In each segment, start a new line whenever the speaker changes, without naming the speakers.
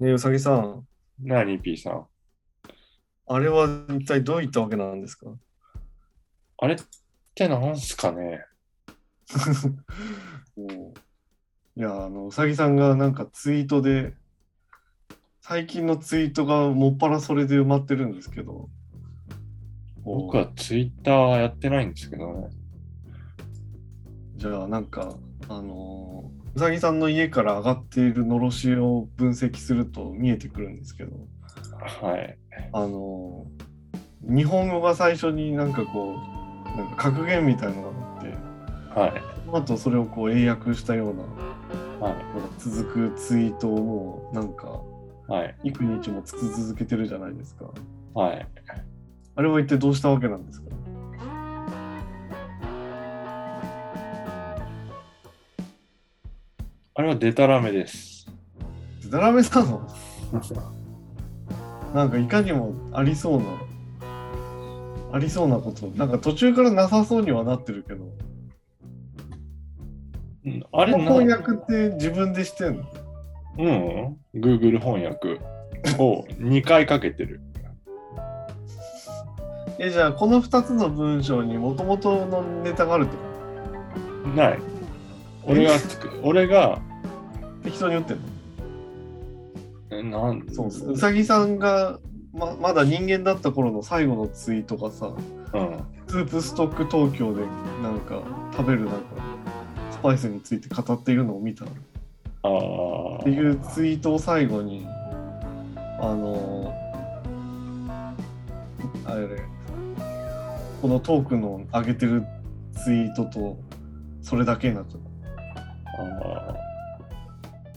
ねえ、うさぎさん、
何 ?P さん？
あれは一体どういったわけなんですか？
あれってなんすかね？
いや、あの、うさぎさんがなんかツイートで、最近のツイートがもっぱらそれで埋まってるんですけど、こ
僕は Twitter はやってないんですけどね。
うじゃあなんか、あのーうさぎさんの家から上がっているのろしを分析すると見えてくるんですけど、
はい。
あのー日本語が最初になんかこう、なんか格言みたいなのがあって、
はい。
その後それをこう英訳したような
は
なんか続くツイートをもうなんか
い。はい。
幾日もつき続けてるじゃないですか。
はい。
あれは一体どうしたわけなんですか？
あれはデタラメです。
デタラメなの？なんかいかにもありそうな、ありそうなこと。なんか途中からなさそうにはなってるけど、
うんあれな
翻訳って自分でしてんの？
うん。Google 翻訳を2回かけてる。
え、じゃあこの2つの文章にもともとのネタがあるってこ
ない。俺がつく、俺が、
と適当に言ってんの？
えなん？
そううさぎさんがままだ人間だった頃の最後のツイートがさ、
うん。
スープストック東京でなんか食べるなんかスパイスについて語っているのを見たっ
ああ。
ていうツイートを最後にあのあれこのトークの上げてるツイートとそれだけになっちゃっ
あ
た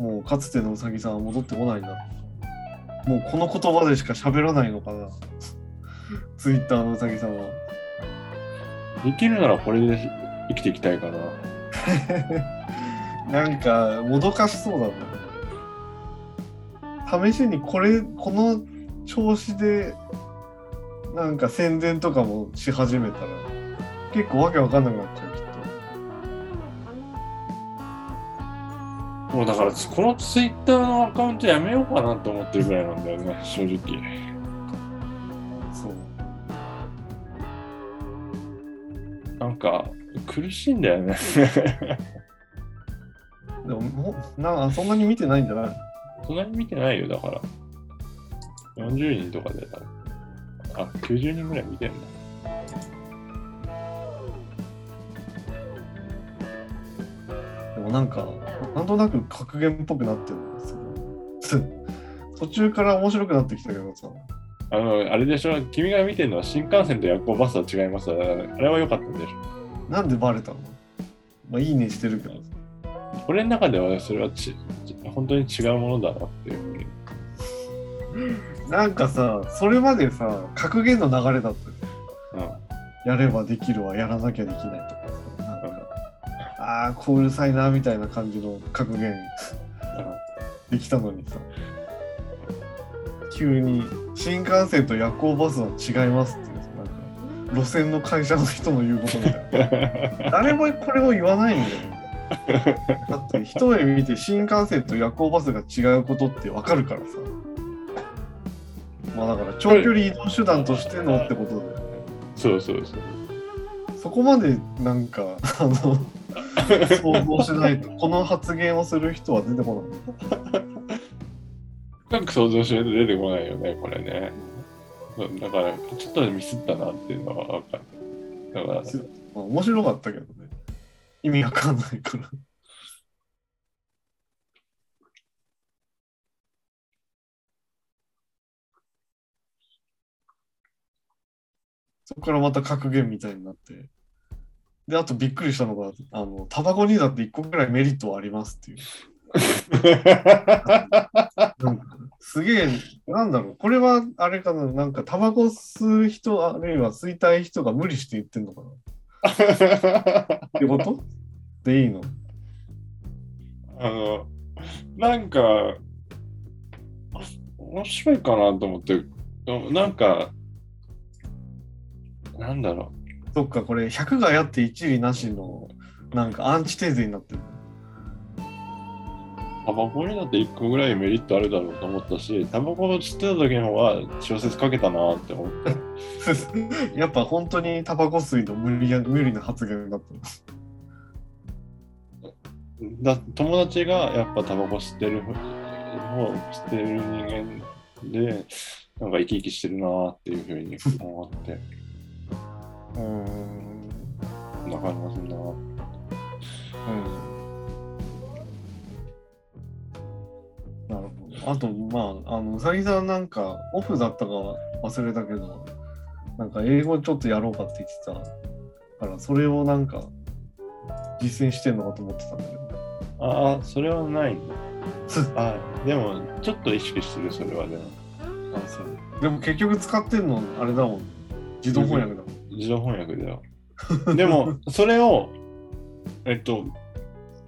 もうかつてのうさぎさんは戻ってこないんだもうこの言葉でしか喋らないのかなツイッターのうさぎさんは
ーできるならこれで生きていきたいかな。
なんか、もどかしそうだな。試しにこれ、この調子で、なんか宣伝とかもし始めたら、結構わけわかんなくなっ
もうだから、この Twitter のアカウントやめようかなと思ってるぐらいなんだよね、正直。
と。そう。
なんか、苦しいんだよね。
でも、もうなそんなに見てないんじゃない
そんなに見てないよ、だから。40人とかで、あ、90人ぐらい見てるんだ。
でもなんか、なんとなく格言っぽくなってるんですよ。途中から面白くなってきたけどさ。
あの、あれでしょ、君が見てるのは新幹線と夜行バスは違います。あれは良かったんでしょ。
なんでバレたの？まあ、いいねしてるけどさ。
俺の中ではそれはちち本当に違うものだなっていうふうに。
なんかさ、それまでさ、格言の流れだったよ
うん。
やればできるわ、やらなきゃできないとか、ああ、こううるさいな、みたいな感じの格言 できたのにさ、急に新幹線と夜行バスは違いますっていうさ、なんか、路線の会社の人の言うことみたいな。誰もこれを言わないんだよね。だって一目見て新幹線と夜行バスが違うことってわかるからさ。まあだから長距離移動手段としてのってことだよね。
そうそうそう。
そこまでなんかあの想像しないとこの発言をする人は出てこない。
深く想像しないと出てこないよね、これね。だから、ちょっとミスったなっていうのは分かる。だから、
まあ、面白かったけどね。意味わかんないから。そこからまた格言みたいになって。で、あとびっくりしたのが、あの、タバコにだって1個ぐらいメリットはありますっていう。すげえ、なんだろう、これはあれかな、なんかタバコ吸う人、あるいは吸いたい人が無理して言ってんのかな。ってこと？でいいの？
あの、なんか、面白いかなと思って、なんか、なんだろう。
そっか、これ100がやって一理なしの、なんかアンチテーゼになってる。
う。タバコにだって1個ぐらいメリットあるだろうと思ったし、タバコを吸ってた時の方が小説書けたなって思って。
やっぱ本当にタバコ吸いの無理や無理な発言だった。
だ友達がやっぱタバコ吸ってる方吸ってる人間でなんか生き生きしてるなっていうふうに思って
うん。
わかりますな
なるほど。あと、まあ、あの、うさぎさんなんか、オフだったか忘れたけど、なんか英語ちょっとやろうかって言ってたから、それをなんか、実践してんのかと思ってたんだけど。
ああそれはないんだ あでもちょっと意識してるそれはでも
あそうでも結局使ってんの、あれだもん。自動翻訳だもん。
自動翻訳だよでもそれをえっと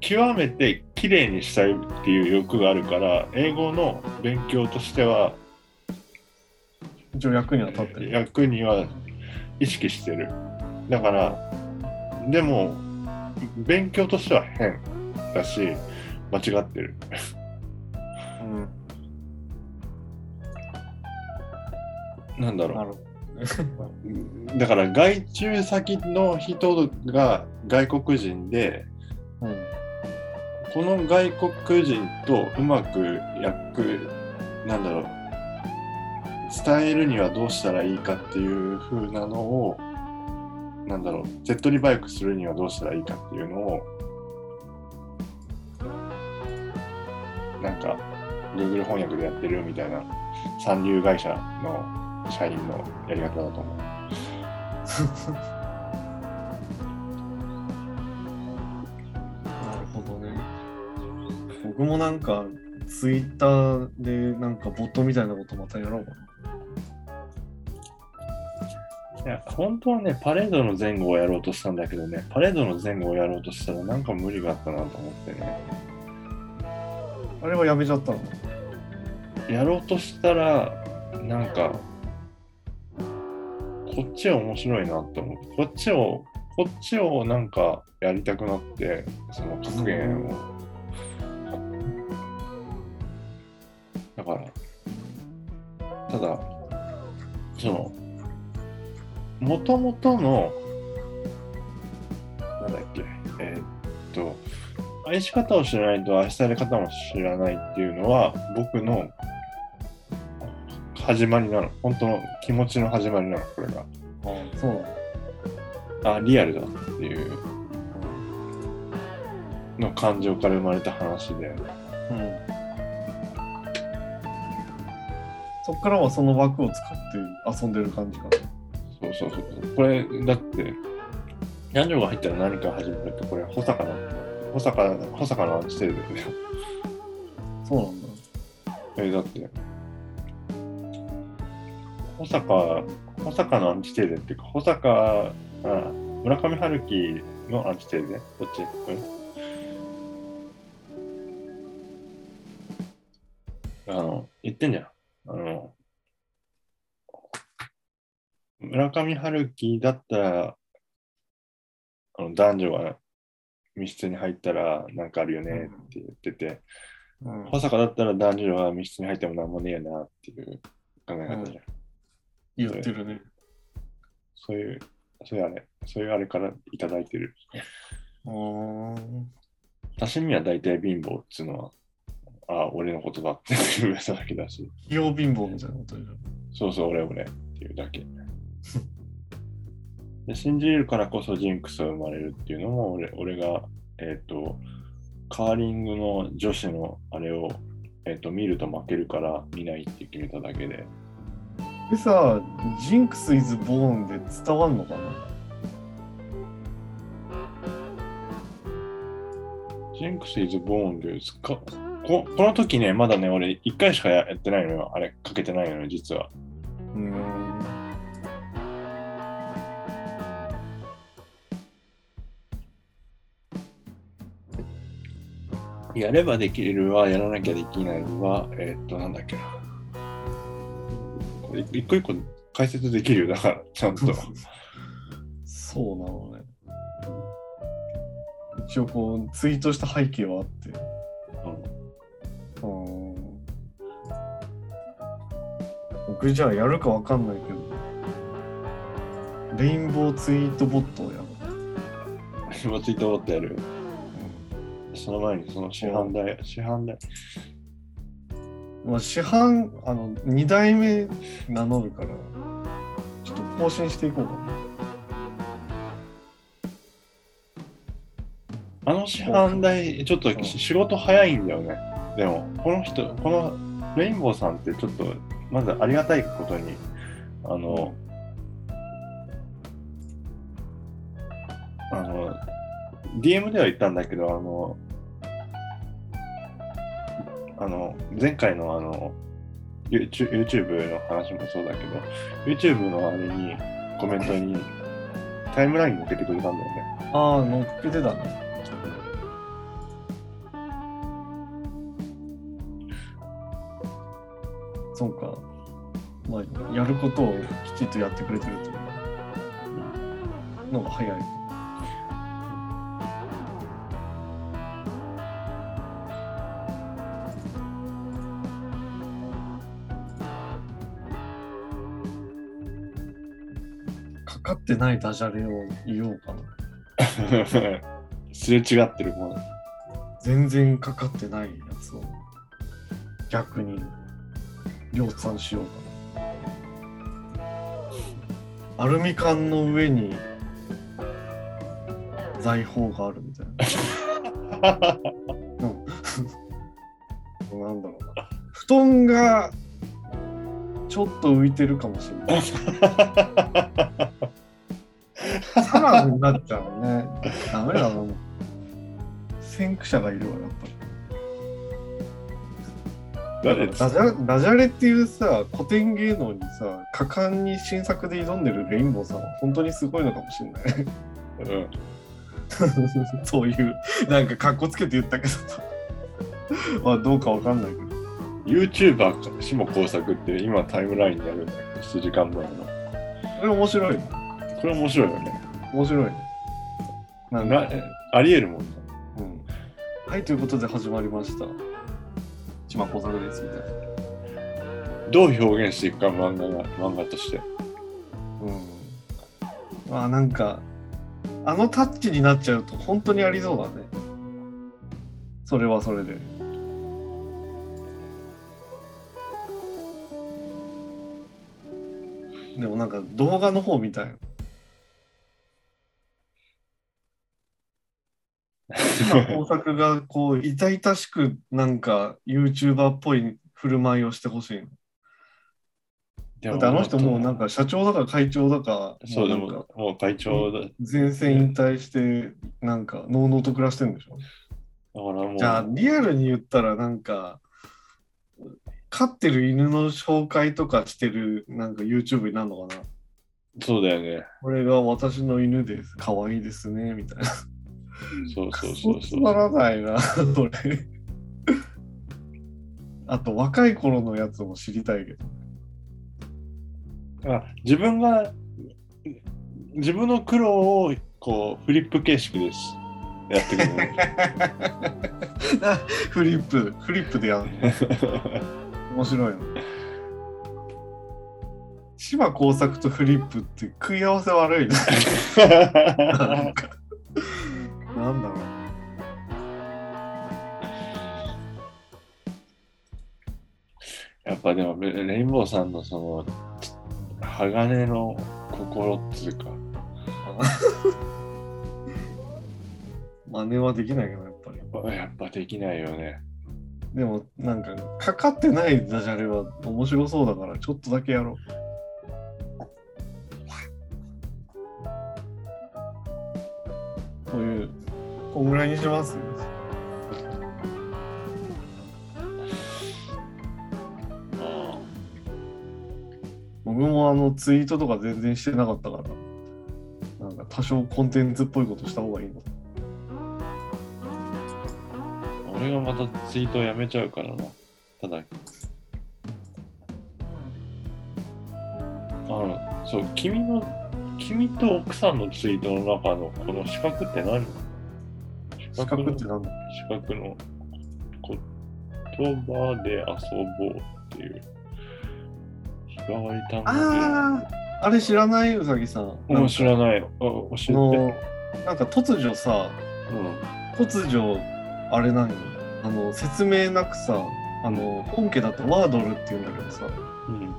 極めて綺麗にしたいっていう欲があるから英語の勉強としては
一応役には立ってる。
役には意識してる。だからでも勉強としては変だし間違ってる。
うん。
なんだろ
なるほ
うだから外注先の人が外国人で。
うん。
この外国人とうまく訳なんだろう伝えるにはどうしたらいいかっていう風なのをなんだろう手っ取り早くするにはどうしたらいいかっていうのをなんか Google 翻訳でやってるみたいな三流会社の社員のやり方だと思う。
なるほどね。僕もなんか、ツイッターでなんかボットみたいなことまたやろうかな。
いや本当はね、パレードの前後をやろうとしたんだけどね、パレードの前後をやろうとしたらなんか無理があったなと思ってね。
あれはやめちゃったの？
やろうとしたら、なんか、こっちは面白いなって思って、こっちを、こっちをなんかやりたくなって、その格言を。だから、ただ、その、もともとの、なんだっけ、えーっと、愛し方を知らないと愛され方も知らないっていうのは、僕の始まりなの。本当の気持ちの始まりなの、これが。
ああ、そうなの。
あ、リアルだっていうの感情から生まれた話で。
うん。そっからはその枠を使って遊んでる感じかな。
そうそうそう。これ、だって、男女が入ったら何か始まるって、これ、保坂の、保坂、保坂のアンチテーゼだよ。
そうなんだ。
え、だって、保坂、保坂のアンチテーゼっていうか、保坂、あ村上春樹のアンチテーゼ？どっち、うん、あの、言ってんじゃん。あの、村上春樹だったら、あの男女が密室に入ったらなんかあるよねって言ってて、
うん。
保坂だったら男女が密室に入ってもなんもねえなっていう考え方じゃん。
言ってるね。
そういう、そういうあれ、そういうあれからいただいてる。
あー
多趣味は大体貧乏っていうのは、あ、俺の言葉っていう噂だけだし、
器用貧乏みたいなことでしょ。
そうそう、俺俺っていうだけ。で信じるからこそジンクスが生まれるっていうのも俺、俺が、えっ、と、カーリングの女子のあれを、えっ、と、見ると負けるから見ないって決めただけで、
でさ、ジンクス・イズ・ボーンで伝わんのかな？
ジンクス・イズ・ボーンですかここの時ね、まだね、俺1回しかやってないのよ。あれ、かけてないのよ、実は。
うーん。
やればできるは、やらなきゃできないは、えーっと、なんだっけな。一個一個解説できるよ、だから、ちゃんと。
そうなのね。一応こう、ツイートした背景はあって。うん。うん。僕じゃあやるかわかんないけど、レインボーツイートボットをやる。レ
インボーツイートボットやる？うん、その前にその市販代、市販代、
まあ、市販、あの、2代目名乗るから、ちょっと更新していこうかな。
あの市販代、ちょっと仕事早いんだよね。でも、この人、このレインボーさんってちょっと、まずありがたいことに、あの、あの、DM では言ったんだけど、あの、あの、前回のあの、YouTube の話もそうだけど、YouTube のあれに、コメントに、タイムライン載っけてくれたんだよね。
ああ、乗っけてたね。そうか。まあ、やることをきちっとやってくれてるというのが早い。かかってないダジャレを言おうかな。
すれ違ってるもん。
全然かかってないやつを逆に量産しようかな。アルミ缶の上に財宝があるみたいな。うん、なんだろうな。布団がちょっと浮いてるかもしれない。サラになっちゃうね。ダメだな。先駆者がいるわ、やっぱり。
誰
ダジャダジャレっていうさ古典芸能にさ果敢に新作で挑んでるレインボーさんは本当にすごいのかもしれない
うん
そういうなんかかっこつけて言ったけどさまあどうかわかんないけど
YouTuber 下工作って今タイムラインでやるんだけど、7時間前の。
これ面白い
これ面白いよね。
面白い。なん
な
か、
ありえるもんね。
うん、はいということで始まりました。島工作ですみたいな。
どう表現していくか、漫画が、漫画として。
うん。まあなんかあのタッチになっちゃうと本当にありそうだね。それはそれで。でもなんか動画の方みたい今工作がこう痛々しくなんか YouTuber っぽい振る舞いをしてほしいだってあの人もうなんか社長だか会長だか
そう、で
も
も、もう会長だ。だか
前線引退してなんかのうのうと暮らしてるんでしょ？
らもう、
じゃあリアルに言ったらなんか飼ってる犬の紹介とかしてるなんか YouTube になるのかな？
そうだよね。
これが私の犬です。可愛いですねみたいな
そうそうそうそう。
つまらないなそれあと若い頃のやつも知りたいけど
あ自分が、自分の苦労を、こう、フリップ形式です。やってくる。
フリップフリップでやるの面白いの島工作とフリップって食い合わせ悪いねなんか なんだろう。
やっぱでも、レレインボーさんのその、鋼の心っつうか、
真似はできないけどやっぱり。
やっぱできないよね。
でもなんかかかってないダジャレは面白そうだからちょっとだけやろうこんぐらいにします。
あ
僕もあのツイートとか全然してなかったからなんか多少コンテンツっぽいことした方がいいの。
俺がまたツイートをやめちゃうからな。ただ、あの、そう、君の、君と奥さんのツイートの中のこの四角って何？
四角ってなんだ
四角の言葉で遊ぼうっていう。日替わり単語。
ああ、あれ知らない？うさぎさん。
もう知らない。あ教えて。
のなんか突如さ、
うん。
突如、あれ何？あの、説明なくさ、あの、本家だとワードルって言うんだけどさ、
うん。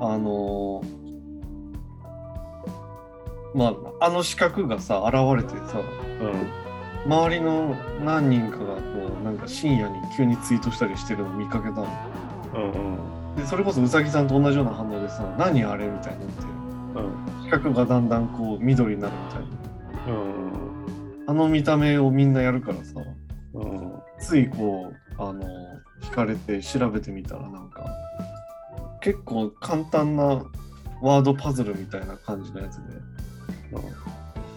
あのまあ、あの四角がさ、現れてさ、
うん。
周りの何人かがこう、なんか深夜に急にツイートしたりしてるのを見かけたの。
うんうん。
で、それこそうさぎさんと同じような反応でさ、何あれみたいになって、
うん。
四角がだんだんこう緑になるみたいな。
うん。
あの見た目をみんなやるからさ、
うん。
ついこう、あの、惹かれて調べてみたらなんか、結構簡単なワードパズルみたいな感じのやつで、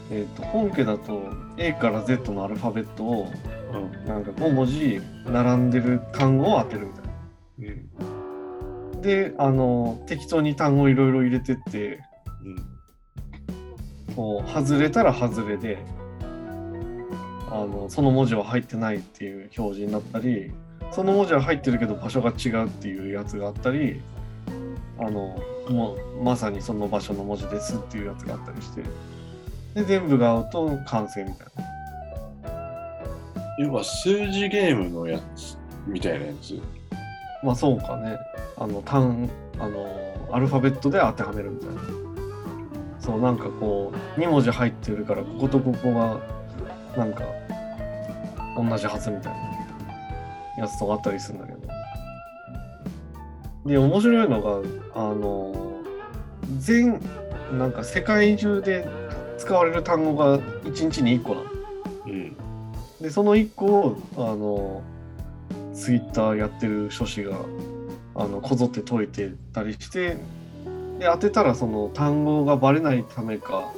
えー、と本家だと A から Z のアルファベットを
うん。
なんか5文字並んでる単語を当てるみたい
うん。
な。で、あの、適当に単語いろいろ入れてって、こう、外れたら外れで、あの、その文字は入ってないっていう表示になったり、その文字は入ってるけど場所が違うっていうやつがあったり、あの、もうまさにその場所の文字ですっていうやつがあったりして、で、全部が合うと完成みたいな。
要は数字ゲームのやつみたいなやつ。
まあそうかね。あの、単、あの、アルファベットで当てはめるみたいな。そう、なんかこう、2文字入ってるから、こことここが、なんか、同じはずみたいなやつとかあったりするんだけど。で、面白いのが、あの、全、なんか世界中で使われる単語が1日に1個なの。
うん。
で、その1個を、あの、ツイッターやってる書士が、あの、こぞって解いてたりして、で、当てたらその単語がバレないためか、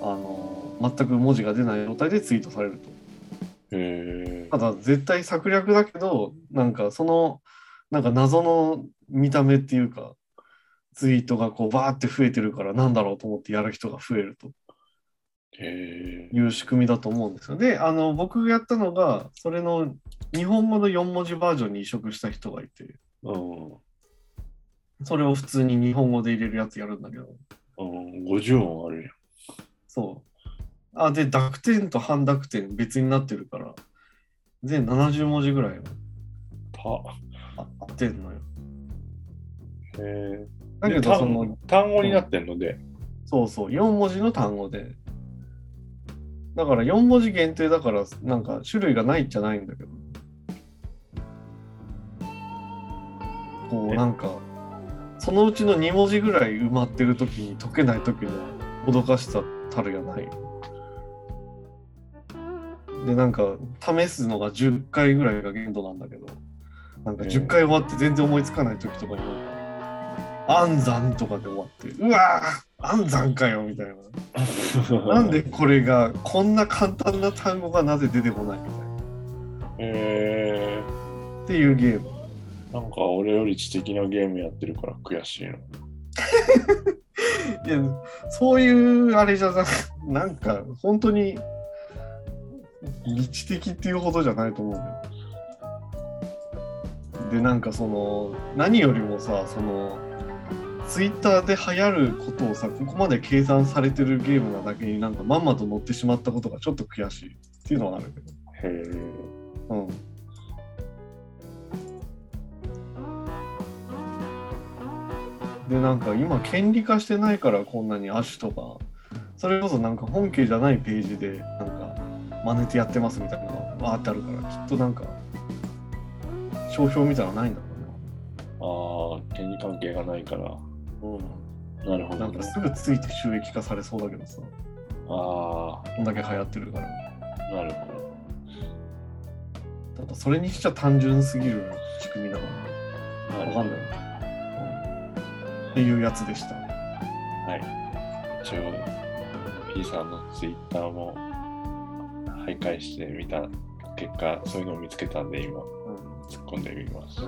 あの、全く文字が出ない状態でツイートされると。た。だ、絶対策略だけど、なんかその、なんか謎の見た目っていうか、ツイートがこうバーって増えてるからなんだろうと思ってやる人が増えると。いう仕組みだと思うんですよ。で、あの、僕がやったのが、それの日本語の4文字バージョンに移植した人がいて、
うん。
それを普通に日本語で入れるやつやるんだけど、
うん。50音あるやん。
そう。あ、で、濁点と半濁点別になってるから、全70文字ぐらい
た。
あ当てんのよ。
へえ。
だけど、その、
単語になってんの？で。
そうそう、4文字の単語で、だから4文字限定だから、なんか種類がないんじゃないんだけど、こう、
え？
なんか、そのうちの2文字ぐらい埋まってる時に解けない時の脅かしさたるやない。で、なんか、試すのが10回ぐらいが限度なんだけど、なんか
ええ。
10回終わって全然思いつかない時とかになんか、安産とかで終わって、うわぁ安産かよみたいな。なんでこれが、こんな簡単な単語がなぜ出てこないみたいな。
へえ。
っていうゲーム。
なんか俺より知的なゲームやってるから悔しいの。
いや、そういうあれじゃなく、なんか、本当に、理知的っていうほどじゃないと思うんだよ。で、なんかその、何よりもさ、その、ツイッターで流行ることをさ、ここまで計算されてるゲームなだけになんかまんまと乗ってしまったことがちょっと悔しいっていうのはあるけど。
へえ。
うん。で、なんか今、権利化してないからこんなに亜種とか、それこそなんか本家じゃないページで、なんか、真似てやってますみたいなのがわーってあるから、きっとなんか、商標みたいなのないんだろうな
ああ、権利関係がないから。
う。
なるほど、ね。
なんかすぐついて収益化されそうだけどさ、
あ
こんだけ流行ってるから。
あ、なるほど。
ただ、それにしちゃ単純すぎる仕組みだから、わかんない。うんっていうやつでした。
はい。一応、P さんのツイッターも徘徊してみた結果、そういうのを見つけたんで、今、
うん
突っ込んでみます。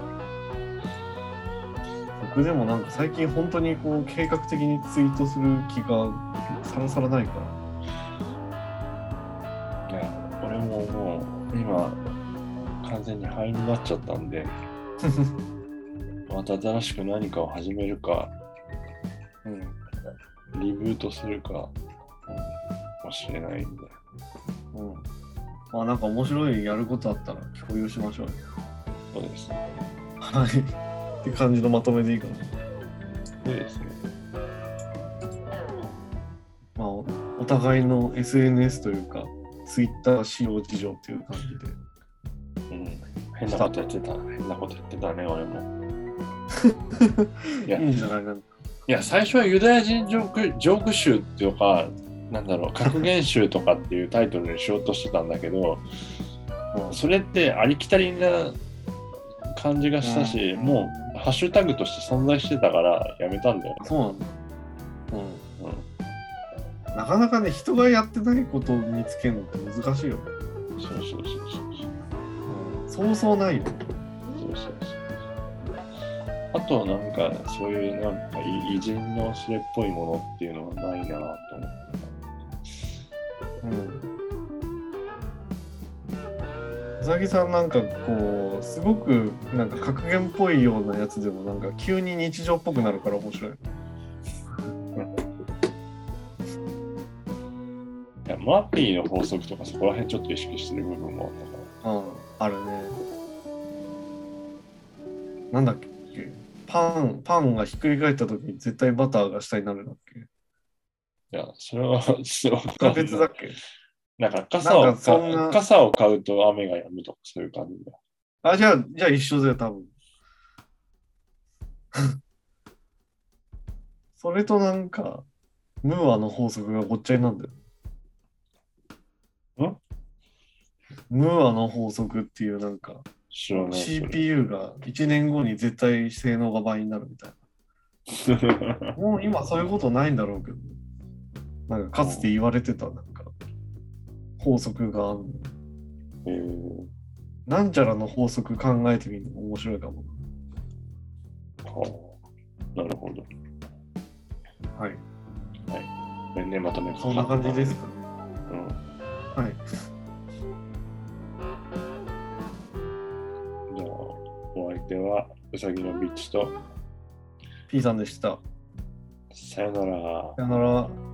僕でもなんか最近本当にこう計画的にツイートする気がさらさらないから。
いや、俺ももう、今、完全に灰になっちゃったんで、また新しく何かを始めるか、
うん。
リブートするか、うん、かもしれないんで。
うん。まあなんか面白いやることあったら共有しましょうよ。
そうですね。
はい。って感じのまとめでいいかな。
そうですね。
まあおお互いの SNS というか、Twitter 使用事情っていう感じで。
うん。変なことやってた。変なことやってたね、俺も。いや
いいんじゃない？かな。
いや、最初はユダヤ人ジョークジョーク集っていうか、なんだろう、格言集とかっていうタイトルにしようとしてたんだけど、それってありきたりな感じがしたし、
うん
もうハッシュタグとして存在してたからやめたんだよ。
そうなんだ。うん。
うん、
なかなかね、人がやってないことを見つけるのって難しいよね。
そうそうそうそうそう。
そうそうないよ。
そうそうそう。あとなんかそういうなんかい偉人のそれっぽいものっていうのはないなと思って。
うん。うさぎさんなんかこう、すごくなんか格言っぽいようなやつでもなんか急に日常っぽくなるから面白い。
いやマーピーの法則とかそこら辺ちょっと意識してる部分もあったから。
うん、あるね。なんだっけ？パン、パンがひっくり返った時に絶対バターが下になるんだっけ？
いや、それは、そ
れ別だっけ？
なんか傘を
なんか
傘を買うと雨が止むとかそういう感じだよ。
あ、じゃあ、じゃあ一緒だよ、多分。それとなんか、ムーアの法則がごっちゃになんだよ。
ん？
ムーアの法則っていうなんか、CPU が1年後に絶対性能が倍になるみたいな。もう今そういうことないんだろうけど、なんかかつて言われてたな法則があるなんちゃらの法則考えてみるのも面白いかも。
はあなるほど。
はい。
これね、まとめ
そんな感じですかね。
うん。
はい。
じゃあ、お相手はうさぎのビッチと、
P さんでした。
さよなら。
さよなら。